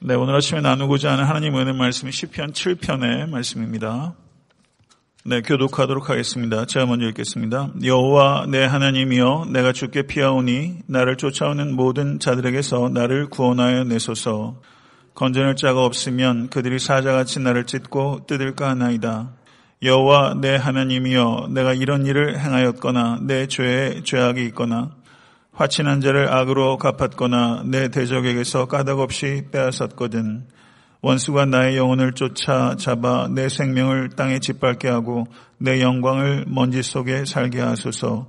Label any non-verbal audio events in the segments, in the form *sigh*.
네, 오늘 아침에 나누고자 하는 하나님 은혜 말씀이 10편 7편의 말씀입니다. 네, 교독하도록 하겠습니다. 제가 먼저 읽겠습니다. 여호와 내 하나님이여 내가 주께 피하오니 나를 쫓아오는 모든 자들에게서 나를 구원하여 내소서. 건져낼 자가 없으면 그들이 사자같이 나를 찢고 뜯을까 하나이다. 여호와 내 하나님이여 내가 이런 일을 행하였거나 내 죄에 죄악이 있거나 화친한 자를 악으로 갚았거나 내 대적에게서 까닭 없이 빼앗았거든. 원수가 나의 영혼을 쫓아 잡아 내 생명을 땅에 짓밟게 하고 내 영광을 먼지 속에 살게 하소서.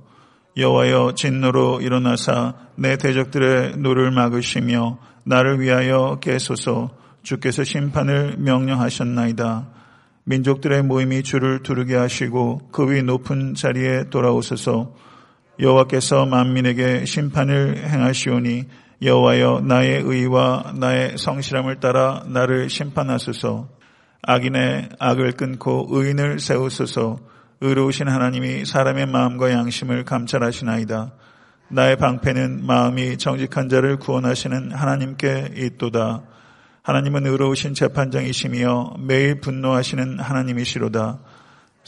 여호와여 진노로 일어나사 내 대적들의 노를 막으시며 나를 위하여 깨소서. 주께서 심판을 명령하셨나이다. 민족들의 모임이 주를 두르게 하시고 그 위 높은 자리에 돌아오소서. 여호와께서 만민에게 심판을 행하시오니 여호와여 나의 의와 나의 성실함을 따라 나를 심판하소서. 악인의 악을 끊고 의인을 세우소서. 의로우신 하나님이 사람의 마음과 양심을 감찰하시나이다. 나의 방패는 마음이 정직한 자를 구원하시는 하나님께 있도다. 하나님은 의로우신 재판장이시며 매일 분노하시는 하나님이시로다.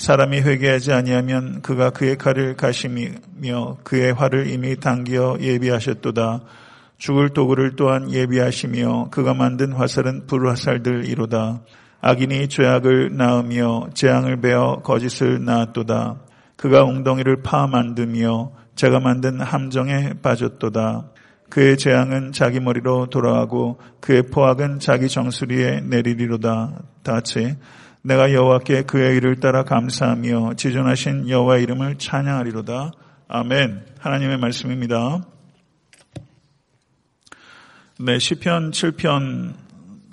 사람이 회개하지 아니하면 그가 그의 칼을 가시며 그의 활을 이미 당겨 예비하셨도다. 죽을 도구를 또한 예비하시며 그가 만든 화살은 불화살들이로다. 악인이 죄악을 낳으며 재앙을 베어 거짓을 낳았도다. 그가 웅덩이를 파 만드며 제가 만든 함정에 빠졌도다. 그의 재앙은 자기 머리로 돌아가고 그의 포악은 자기 정수리에 내리리로다. 다 같이 내가 여호와께 그의 일을 따라 감사하며 지존하신 여호와의 이름을 찬양하리로다. 아멘. 하나님의 말씀입니다. 네, 시편 7편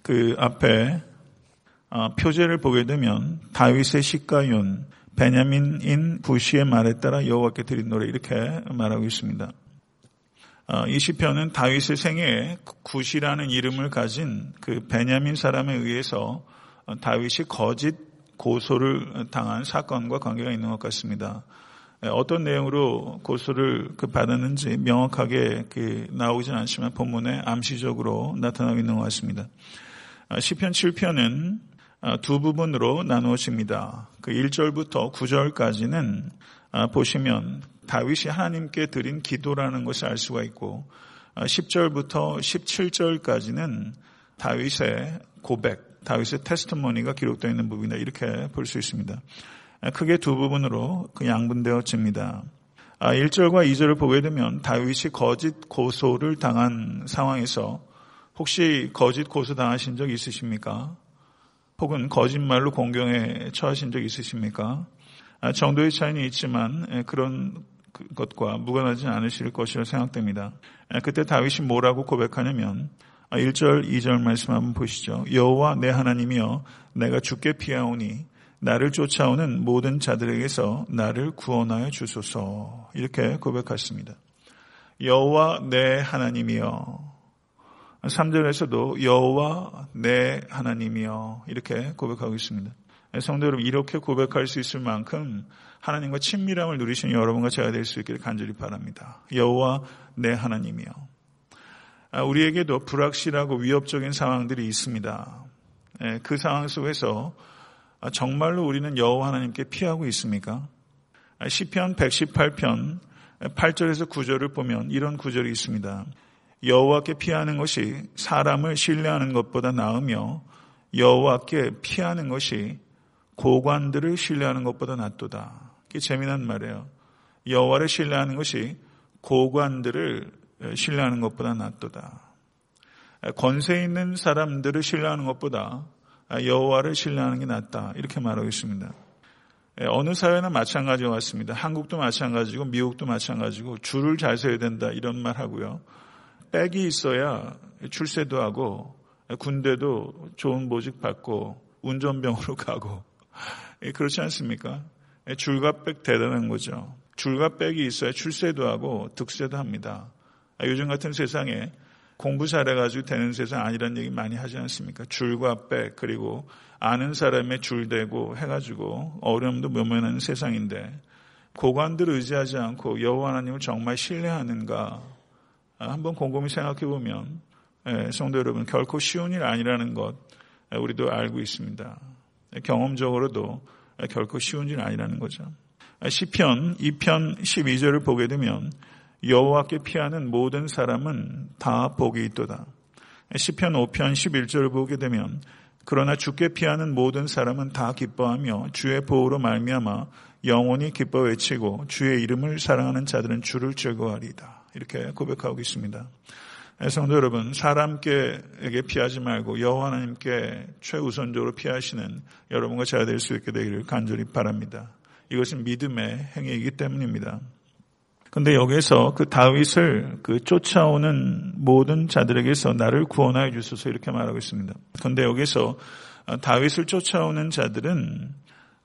그 앞에 아, 표제를 보게 되면 다윗의 시가윤 베냐민인 부시의 말에 따라 여호와께 드린 노래 이렇게 말하고 있습니다. 아, 이 시편은 다윗의 생애에 구시라는 이름을 가진 그 베냐민 사람에 의해서 다윗이 거짓 고소를 당한 사건과 관계가 있는 것 같습니다. 예, 어떤 내용으로 고소를 그 받았는지 명확하게 그 나오진 않지만 본문에 암시적으로 나타나고 있는 것 같습니다. 아, 시편 7편은 아, 두 부분으로 나누어집니다. 그 1절부터 9절까지는 보시면 다윗이 하나님께 드린 기도라는 것을 알 수가 있고 10절부터 17절까지는 다윗의 고백, 다윗의 테스트머니가 기록되어 있는 부분이다. 이렇게 볼 수 있습니다. 크게 두 부분으로 그 양분되어집니다. 1절과 아, 2절을 보게 되면 다윗이 거짓 고소를 당한 상황에서 혹시 거짓 고소 당하신 적 있으십니까? 혹은 거짓말로 공경에 처하신 적 있으십니까? 아, 정도의 차이는 있지만 그런 것과 무관하지 않으실 것이라 생각됩니다. 그때 다윗이 뭐라고 고백하냐면 1절, 아, 2절 말씀 한번 보시죠. 여호와 내 하나님이여 내가 죽게 피하오니 나를 쫓아오는 모든 자들에게서 나를 구원하여 주소서. 이렇게 고백했습니다. 여호와 내 하나님이여 3절에서도 여호와 내 하나님이여 이렇게 고백하고 있습니다. 성도 여러분 이렇게 고백할 수 있을 만큼 하나님과 친밀함을 누리신 여러분과 제가 될 수 있기를 간절히 바랍니다. 여호와 내 하나님이여 아, 우리에게도 불확실하고 위협적인 상황들이 있습니다. 예, 그 상황 속에서 아, 정말로 우리는 여호와 하나님께 피하고 있습니까? 아, 시편 118편 8절에서 9절을 보면 이런 구절이 있습니다. 여호와께 피하는 것이 사람을 신뢰하는 것보다 나으며 여호와께 피하는 것이 고관들을 신뢰하는 것보다 낫도다. 이게 재미난 말이에요. 여호와를 신뢰하는 것이 고관들을 신뢰하는 것보다 낫도다. 권세 있는 사람들을 신뢰하는 것보다 여호와를 신뢰하는 게 낫다. 이렇게 말하고 있습니다. 어느 사회나 마찬가지와 같습니다. 한국도 마찬가지고 미국도 마찬가지고 줄을 잘 서야 된다 이런 말 하고요. 백이 있어야 출세도 하고 군대도 좋은 보직 받고 운전병으로 *laughs* 가고 그렇지 않습니까? 줄과 백 대단한 거죠. 줄과 백이 있어야 출세도 하고 득세도 합니다. 아, 요즘 같은 세상에 공부 잘해가지고 되는 세상 아니란 얘기 많이 하지 않습니까? 줄과 백 그리고 아는 사람의 줄대고 해가지고 어려움도 모면하는 세상인데 고관들 의지하지 않고 여호와 하나님을 정말 신뢰하는가 아, 한번 곰곰이 생각해 보면 성도 여러분 결코 쉬운 일 아니라는 것 우리도 알고 있습니다. 경험적으로도 결코 쉬운 일 아니라는 거죠. 시편 2편 12절을 보게 되면 여호와께 피하는 모든 사람은 다 복이 있도다. 시편 5편 11절을 보게 되면 그러나 주께 피하는 모든 사람은 다 기뻐하며 주의 보호로 말미암아 영원히 기뻐 외치고 주의 이름을 사랑하는 자들은 주를 즐거워하리이다. 이렇게 고백하고 있습니다. 성도 여러분, 사람께에게 피하지 말고 여호와 하나님께 최우선적으로 피하시는 여러분과 제가 될 수 있게 되기를 간절히 바랍니다. 이것은 믿음의 행위이기 때문입니다. 근데 여기서 그 다윗을 그 쫓아오는 모든 자들에게서 나를 구원하여 주소서 이렇게 말하고 있습니다. 근데 여기서 다윗을 쫓아오는 자들은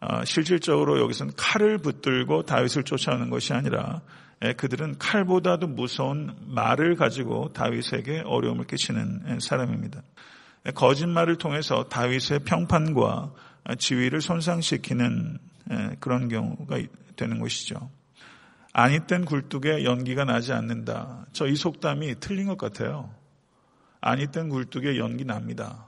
아, 실질적으로 여기서는 칼을 붙들고 다윗을 쫓아오는 것이 아니라 예, 그들은 칼보다도 무서운 말을 가지고 다윗에게 어려움을 끼치는 예, 사람입니다. 예, 거짓말을 통해서 다윗의 평판과 지위를 손상시키는 그런 경우가 되는 것이죠. 아니땐 굴뚝에 연기가 나지 않는다. 저 이 속담이 틀린 것 같아요. 아니땐 굴뚝에 연기 납니다.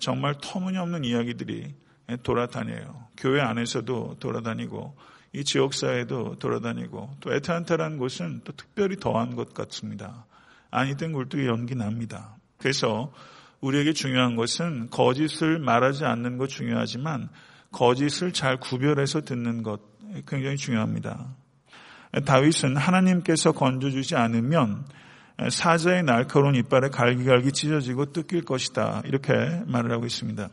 정말 터무니없는 이야기들이 돌아다녀요. 교회 안에서도 돌아다니고 이 지역사회도 돌아다니고 또 에트란타라는 곳은 또 특별히 더한 것 같습니다. 아니된 굴뚝에 연기 납니다. 그래서 우리에게 중요한 것은 거짓을 말하지 않는 것 중요하지만 거짓을 잘 구별해서 듣는 것 굉장히 중요합니다. 다윗은 하나님께서 건져주지 않으면 사자의 날카로운 이빨에 갈기갈기 찢어지고 뜯길 것이다. 이렇게 말을 하고 있습니다.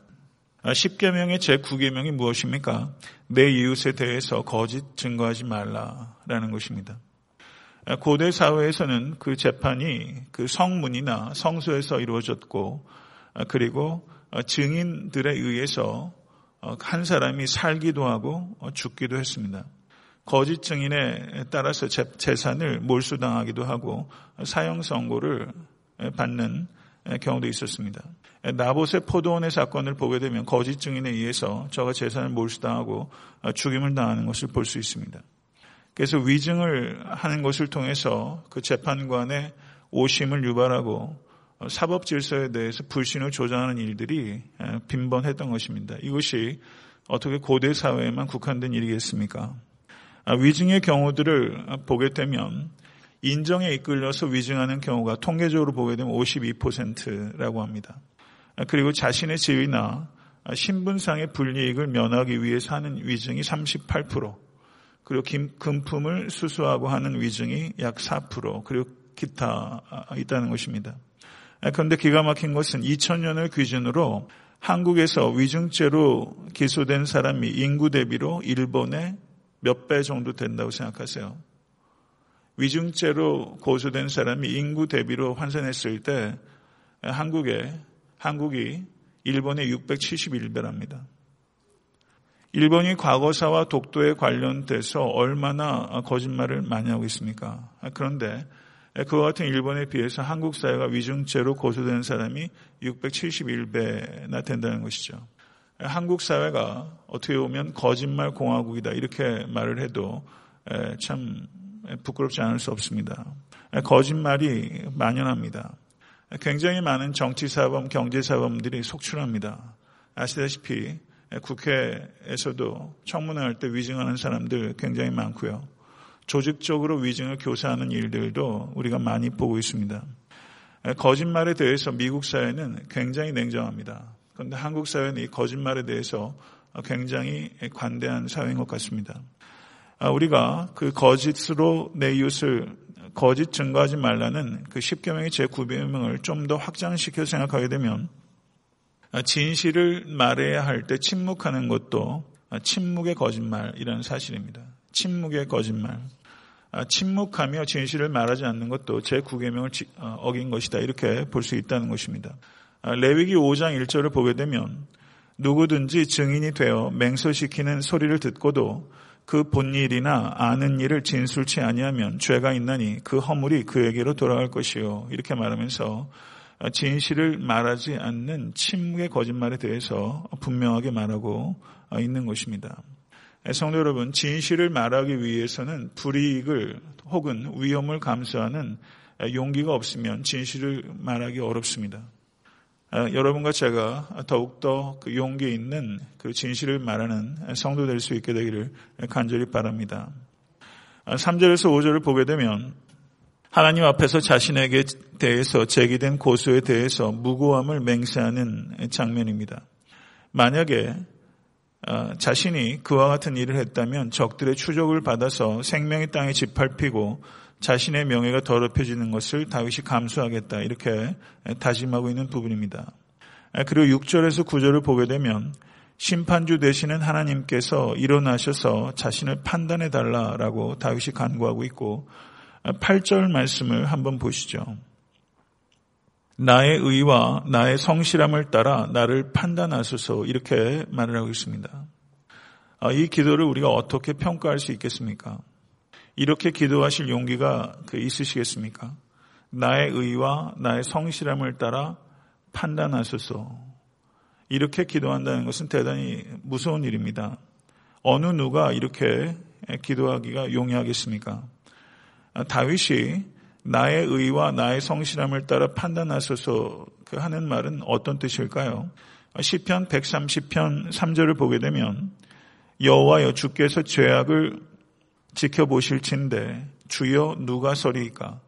10계명의 아, 제9계명이 무엇입니까? 내 이웃에 대해서 거짓 증거하지 말라라는 것입니다. 아, 고대 사회에서는 그 재판이 그 성문이나 성소에서 이루어졌고 아, 그리고 증인들에 의해서 어, 한 사람이 살기도 하고 어, 죽기도 했습니다. 거짓 증인에 따라서 재산을 몰수당하기도 하고 사형 선고를 받는 경우도 있었습니다. 나봇의 포도원의 사건을 보게 되면 거짓 증인에 의해서 저가 재산을 몰수당하고 죽임을 당하는 것을 볼 수 있습니다. 그래서 위증을 하는 것을 통해서 그 재판관의 오심을 유발하고 사법 질서에 대해서 불신을 조장하는 일들이 빈번했던 것입니다. 이것이 어떻게 고대 사회에만 국한된 일이겠습니까? 위증의 경우들을 보게 되면 인정에 이끌려서 위증하는 경우가 통계적으로 보게 되면 52%라고 합니다. 그리고 자신의 지위나 신분상의 불이익을 면하기 위해서 하는 위증이 38%, 그리고 금품을 수수하고 하는 위증이 약 4%, 그리고 기타 있다는 것입니다. 그런데 기가 막힌 것은 2000년을 기준으로 한국에서 위증죄로 기소된 사람이 인구 대비로 일본의 몇 배 정도 된다고 생각하세요? 위중죄로 고소된 사람이 인구 대비로 환산했을 때 한국에 한국이 일본의 671배랍니다. 일본이 과거사와 독도에 관련돼서 얼마나 거짓말을 많이 하고 있습니까? 그런데 그와 같은 일본에 비해서 한국 사회가 위중죄로 고소되는 사람이 671배나 된다는 것이죠. 한국 사회가 어떻게 보면 거짓말 공화국이다 이렇게 말을 해도 참 부끄럽지 않을 수 없습니다. 거짓말이 만연합니다. 굉장히 많은 정치사범, 경제사범들이 속출합니다. 아시다시피 국회에서도 청문회 할 때 위증하는 사람들 굉장히 많고요. 조직적으로 위증을 교사하는 일들도 우리가 많이 보고 있습니다. 거짓말에 대해서 미국 사회는 굉장히 냉정합니다. 그런데 한국 사회는 이 거짓말에 대해서 굉장히 관대한 사회인 것 같습니다. 아, 우리가 그 거짓으로 내 이웃을 거짓 증거하지 말라는 그 10계명의 제9계명을 좀 더 확장시켜 생각하게 되면 아, 진실을 말해야 할 때 침묵하는 것도 아, 침묵의 거짓말이라는 사실입니다. 침묵의 거짓말. 침묵하며 진실을 말하지 않는 것도 제9계명을 어, 어긴 것이다. 이렇게 볼 수 있다는 것입니다. 레위기 5장 1절을 보게 되면 누구든지 증인이 되어 맹서시키는 소리를 듣고도 그 본 일이나 아는 일을 진술치 아니하면 죄가 있나니 그 허물이 그에게로 돌아갈 것이요. 이렇게 말하면서 진실을 말하지 않는 침묵의 거짓말에 대해서 분명하게 말하고 있는 것입니다. 성도 여러분, 진실을 말하기 위해서는 불이익을 혹은 위험을 감수하는 용기가 없으면 진실을 말하기 어렵습니다. 여러분과 제가 더욱더 그 용기 있는 그 진실을 말하는 성도 될 수 있게 되기를 간절히 바랍니다. 3절에서 5절을 보게 되면 하나님 앞에서 자신에게 대해서 제기된 고소에 대해서 무고함을 맹세하는 장면입니다. 만약에 어, 자신이 그와 같은 일을 했다면 적들의 추적을 받아서 생명의 땅에 짓밟히고 자신의 명예가 더럽혀지는 것을 다윗이 감수하겠다 이렇게 다짐하고 있는 부분입니다. 그리고 6절에서 9절을 보게 되면 심판주 되시는 하나님께서 일어나셔서 자신을 판단해 달라라고 다윗이 간구하고 있고 8절 말씀을 한번 보시죠. 나의 의와 나의 성실함을 따라 나를 판단하소서 이렇게 말을 하고 있습니다. 아, 이 기도를 우리가 어떻게 평가할 수 있겠습니까? 이렇게 기도하실 용기가 그 있으시겠습니까? 나의 의와 나의 성실함을 따라 판단하소서. 이렇게 기도한다는 것은 대단히 무서운 일입니다. 어느 누가 이렇게 기도하기가 용이하겠습니까? 아, 다윗이 나의 의와 나의 성실함을 따라 판단하소서 그 하는 말은 어떤 뜻일까요? 시편 130편 3절을 보게 되면 여호와여 주께서 죄악을 지켜보실진데 주여 누가 서리이까?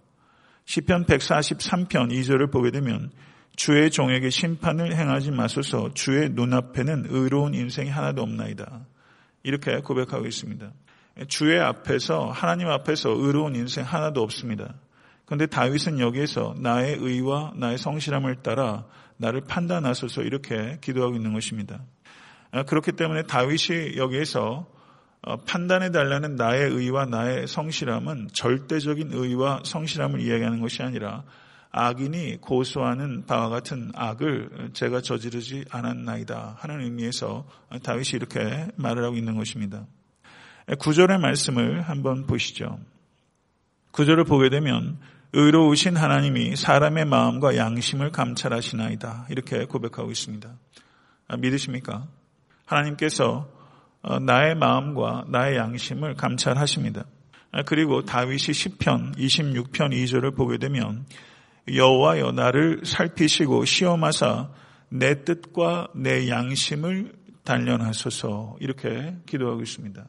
시편 143편 2절을 보게 되면 주의 종에게 심판을 행하지 마소서 주의 눈앞에는 의로운 인생이 하나도 없나이다. 이렇게 고백하고 있습니다. 주의 앞에서 하나님 앞에서 의로운 인생 하나도 없습니다. 그런데 다윗은 여기에서 나의 의와 나의 성실함을 따라 나를 판단하소서 이렇게 기도하고 있는 것입니다. 아, 그렇기 때문에 다윗이 여기에서 어, 판단해 달라는 나의 의와 나의 성실함은 절대적인 의와 성실함을 이야기하는 것이 아니라 악인이 고소하는 바와 같은 악을 제가 저지르지 않았나이다 하는 의미에서 다윗이 이렇게 말을 하고 있는 것입니다. 구절의 말씀을 한번 보시죠. 구절을 보게 되면 의로우신 하나님이 사람의 마음과 양심을 감찰하시나이다. 이렇게 고백하고 있습니다. 아, 믿으십니까? 하나님께서 어, 나의 마음과 나의 양심을 감찰하십니다. 아, 그리고 다윗이 10편 26편 2절을 보게 되면 여호와여 나를 살피시고 시험하사 내 뜻과 내 양심을 단련하소서 이렇게 기도하고 있습니다.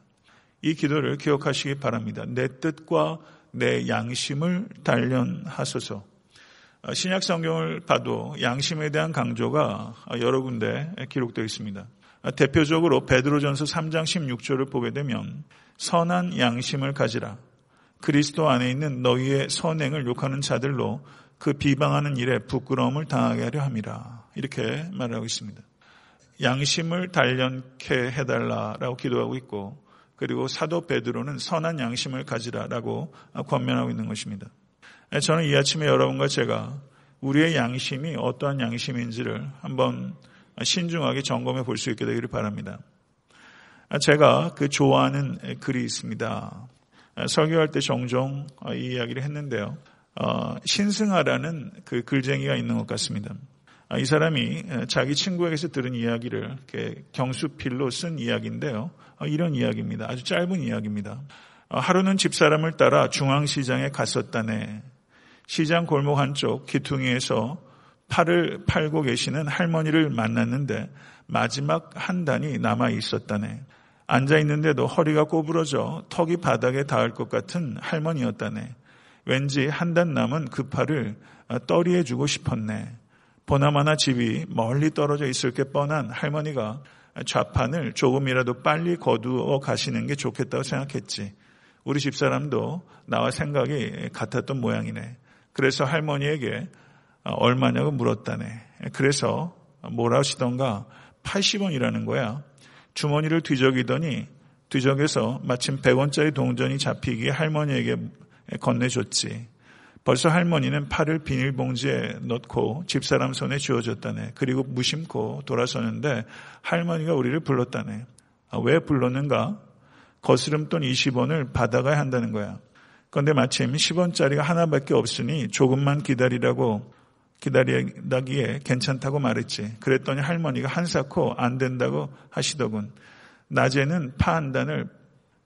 이 기도를 기억하시기 바랍니다. 내 뜻과 내 양심을 단련하소서. 어, 신약 성경을 봐도 양심에 대한 강조가 여러 군데 기록되어 있습니다. 어, 대표적으로 베드로전서 3장 16절을 보게 되면 선한 양심을 가지라. 그리스도 안에 있는 너희의 선행을 욕하는 자들로 그 비방하는 일에 부끄러움을 당하게 하려 함이라. 이렇게 말하고 있습니다. 양심을 단련케 해달라라고 기도하고 있고 그리고 사도 베드로는 선한 양심을 가지라라고 권면하고 있는 것입니다. 저는 이 아침에 여러분과 제가 우리의 양심이 어떠한 양심인지를 한번 신중하게 점검해 볼 수 있게 되기를 바랍니다. 제가 그 좋아하는 글이 있습니다. 설교할 때 종종 이 이야기를 했는데요. 어, 신승하라는 그 글쟁이가 있는 것 같습니다. 이 사람이 자기 친구에게서 들은 이야기를 경수필로 쓴 이야기인데요. 어, 이런 이야기입니다. 아주 짧은 이야기입니다. 어, 하루는 집사람을 따라 중앙시장에 갔었다네. 시장 골목 한쪽 기퉁이에서 팔을 팔고 계시는 할머니를 만났는데 마지막 한 단이 남아 있었다네. 앉아 있는데도 허리가 꼬부러져 턱이 바닥에 닿을 것 같은 할머니였다네. 왠지 한 단 남은 그 팔을 어, 떠리해 주고 싶었네. 보나마나 집이 멀리 떨어져 있을 게 뻔한 할머니가 좌판을 조금이라도 빨리 거두어 가시는 게 좋겠다고 생각했지. 우리 집사람도 나와 생각이 같았던 모양이네. 그래서 할머니에게 얼마냐고 물었다네. 그래서 뭐라 하시던가 80원이라는 거야. 주머니를 뒤적이더니 뒤적여서 마침 100원짜리 동전이 잡히기에 할머니에게 건네줬지. 벌써 할머니는 팔을 비닐봉지에 넣고 집사람 손에 쥐어줬다네. 그리고 무심코 돌아서는데 할머니가 우리를 불렀다네. 아, 왜 불렀는가? 거스름 돈 20원을 받아가야 한다는 거야. 그런데 마침 10원짜리가 하나밖에 없으니 조금만 기다리라고 기다리다기에 괜찮다고 말했지. 그랬더니 할머니가 한사코 안 된다고 하시더군. 낮에는 파 한 단을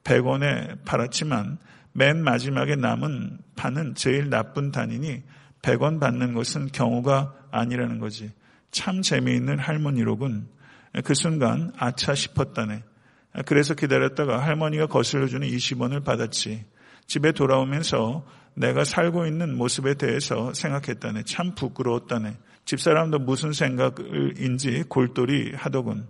100원에 팔았지만 맨 마지막에 남은 판은 제일 나쁜 단이니 100원 받는 것은 경우가 아니라는 거지. 참 재미있는 할머니로군. 그 순간 아차 싶었다네. 그래서 기다렸다가 할머니가 거슬러주는 20원을 받았지. 집에 돌아오면서 내가 살고 있는 모습에 대해서 생각했다네. 참 부끄러웠다네. 집사람도 무슨 생각을인지 골똘히 하더군.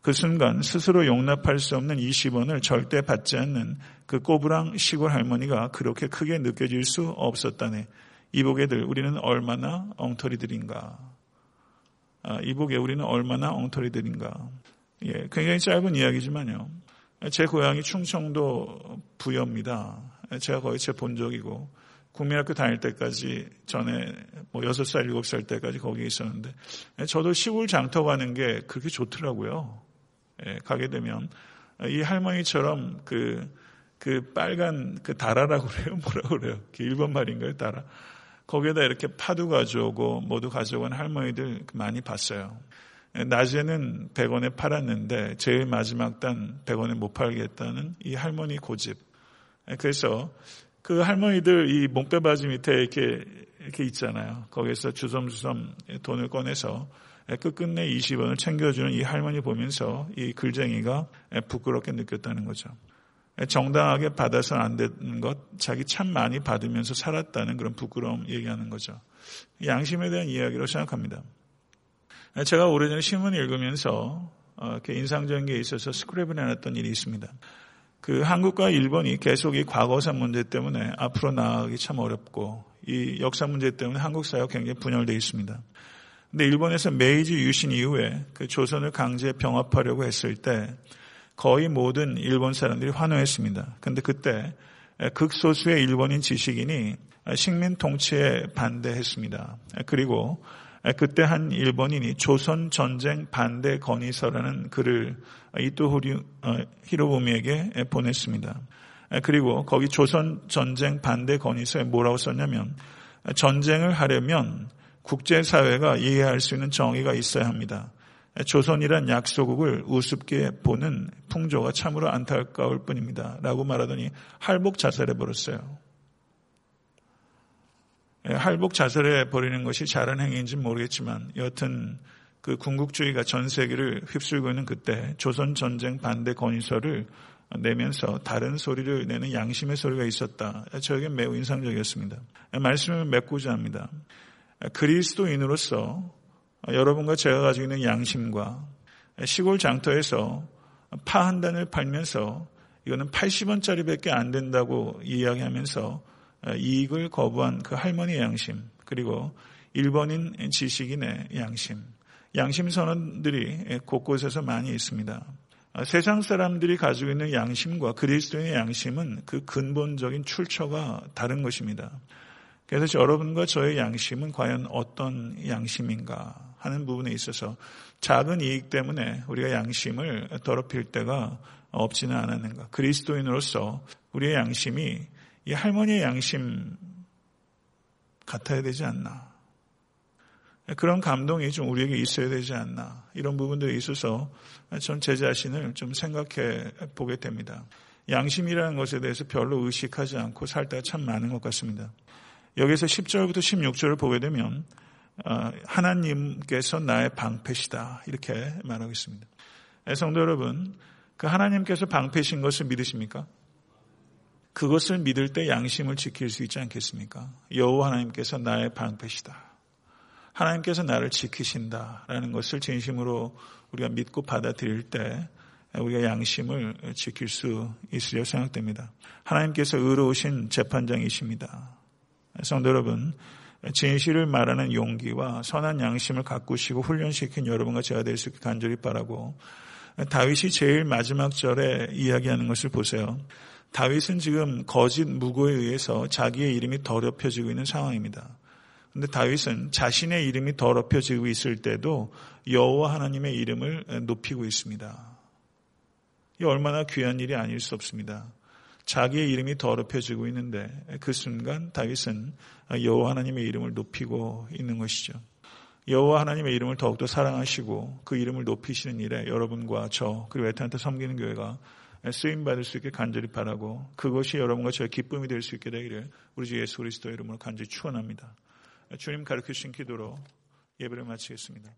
그 순간 스스로 용납할 수 없는 20원을 절대 받지 않는 그 꼬부랑 시골 할머니가 그렇게 크게 느껴질 수 없었다네. 이복애들 우리는 얼마나 엉터리들인가. 아, 이복에 우리는 얼마나 엉터리들인가. 예, 굉장히 짧은 이야기지만요. 제 고향이 충청도 부여입니다. 제가 거의 제 본적이고 국민학교 다닐 때까지 전에 뭐 6살, 7살 때까지 거기에 있었는데 저도 시골 장터 가는 게 그렇게 좋더라고요. 예, 가게 되면 이 할머니처럼 그, 그 빨간 그 다라라고 그래요? *laughs* 뭐라고 그래요? 그 일본 말인가요? 다라. 거기에다 이렇게 파도 가져오고 모두 가져온 할머니들 많이 봤어요. 낮에는 100원에 팔았는데 제일 마지막 단 100원에 못 팔겠다는 이 할머니 고집. 그래서 그 할머니들 이 목배바지 밑에 이렇게 이렇게 있잖아요. 거기서 주섬주섬 돈을 꺼내서 끝끝내 20원을 챙겨주는 이 할머니 보면서 이 글쟁이가 부끄럽게 느꼈다는 거죠. 정당하게 받아서는 안 되는 것, 자기 참 많이 받으면서 살았다는 그런 부끄러움 얘기하는 거죠. 양심에 대한 이야기로 생각합니다. 제가 오래전에 신문 읽으면서 어, 인상적인 게 있어서 스크랩을 해놨던 일이 있습니다. 그 한국과 일본이 계속 이 과거사 문제 때문에 앞으로 나가기 참 어렵고 이 역사 문제 때문에 한국 사회가 굉장히 분열되어 있습니다. 근데 일본에서 메이지 유신 이후에 그 조선을 강제 병합하려고 했을 때 거의 모든 일본 사람들이 환호했습니다. 근데 그때 극소수의 일본인 지식인이 식민 통치에 반대했습니다. 그리고 그때 한 일본인이 조선 전쟁 반대 건의서라는 글을 이토 어, 히로부미에게 보냈습니다. 그리고 거기 조선 전쟁 반대 건의서에 뭐라고 썼냐면 전쟁을 하려면 국제사회가 이해할 수 있는 정의가 있어야 합니다. 조선이란 약소국을 우습게 보는 풍조가 참으로 안타까울 뿐입니다. 라고 말하더니 할복 자살해 버렸어요. 예, 할복 자살해 버리는 것이 잘한 행위인지 모르겠지만 여하튼 그 군국주의가 전 세계를 휩쓸고 있는 그때 조선 전쟁 반대 건의서를 내면서 다른 소리를 내는 양심의 소리가 있었다. 저에게 매우 인상적이었습니다. 말씀을 맺고자 합니다. 그리스도인으로서 여러분과 제가 가지고 있는 양심과 시골 장터에서 파 한 단을 팔면서 이거는 80원짜리밖에 안 된다고 이야기하면서 이익을 거부한 그 할머니의 양심 그리고 일본인 지식인의 양심 양심 선언들이 곳곳에서 많이 있습니다. 세상 사람들이 가지고 있는 양심과 그리스도인의 양심은 그 근본적인 출처가 다른 것입니다. 그래서 여러분과 저의 양심은 과연 어떤 양심인가 하는 부분에 있어서 작은 이익 때문에 우리가 양심을 더럽힐 때가 없지는 않았는가. 그리스도인으로서 우리의 양심이 이 할머니의 양심 같아야 되지 않나. 그런 감동이 좀 우리에게 있어야 되지 않나. 이런 부분들이 있어서 전 제 자신을 좀 생각해 보게 됩니다. 양심이라는 것에 대해서 별로 의식하지 않고 살 때가 참 많은 것 같습니다. 여기서 10절부터 16절을 보게 되면 어, 하나님께서 나의 방패시다 이렇게 말하고 있습니다. 네, 성도 여러분, 그 하나님께서 방패신 것을 믿으십니까? 그것을 믿을 때 양심을 지킬 수 있지 않겠습니까? 여호와 하나님께서 나의 방패시다. 하나님께서 나를 지키신다라는 것을 진심으로 우리가 믿고 받아들일 때 우리가 양심을 지킬 수 있으리라 생각됩니다. 하나님께서 의로우신 재판장이십니다. 성도 여러분, 진실을 말하는 용기와 선한 양심을 가꾸시고 훈련시킨 여러분과 제가 될 수 있게 간절히 바라고 다윗이 제일 마지막 절에 이야기하는 것을 보세요. 다윗은 지금 거짓 무고에 의해서 자기의 이름이 더럽혀지고 있는 상황입니다. 근데 다윗은 자신의 이름이 더럽혀지고 있을 때도 여호와 하나님의 이름을 높이고 있습니다. 이 얼마나 귀한 일이 아닐 수 없습니다. 자기의 이름이 더럽혀지고 있는데 그 순간 다윗은 여호와 하나님의 이름을 높이고 있는 것이죠. 여호와 하나님의 이름을 더욱더 사랑하시고 그 이름을 높이시는 일에 여러분과 저 그리고 에탄한테 섬기는 교회가 쓰임 받을 수 있게 간절히 바라고 그것이 여러분과 저의 기쁨이 될 수 있게 되기를 우리 주 예수 그리스도 이름으로 간절히 축원합니다. 주님 가르쳐 주신 기도로 예배를 마치겠습니다.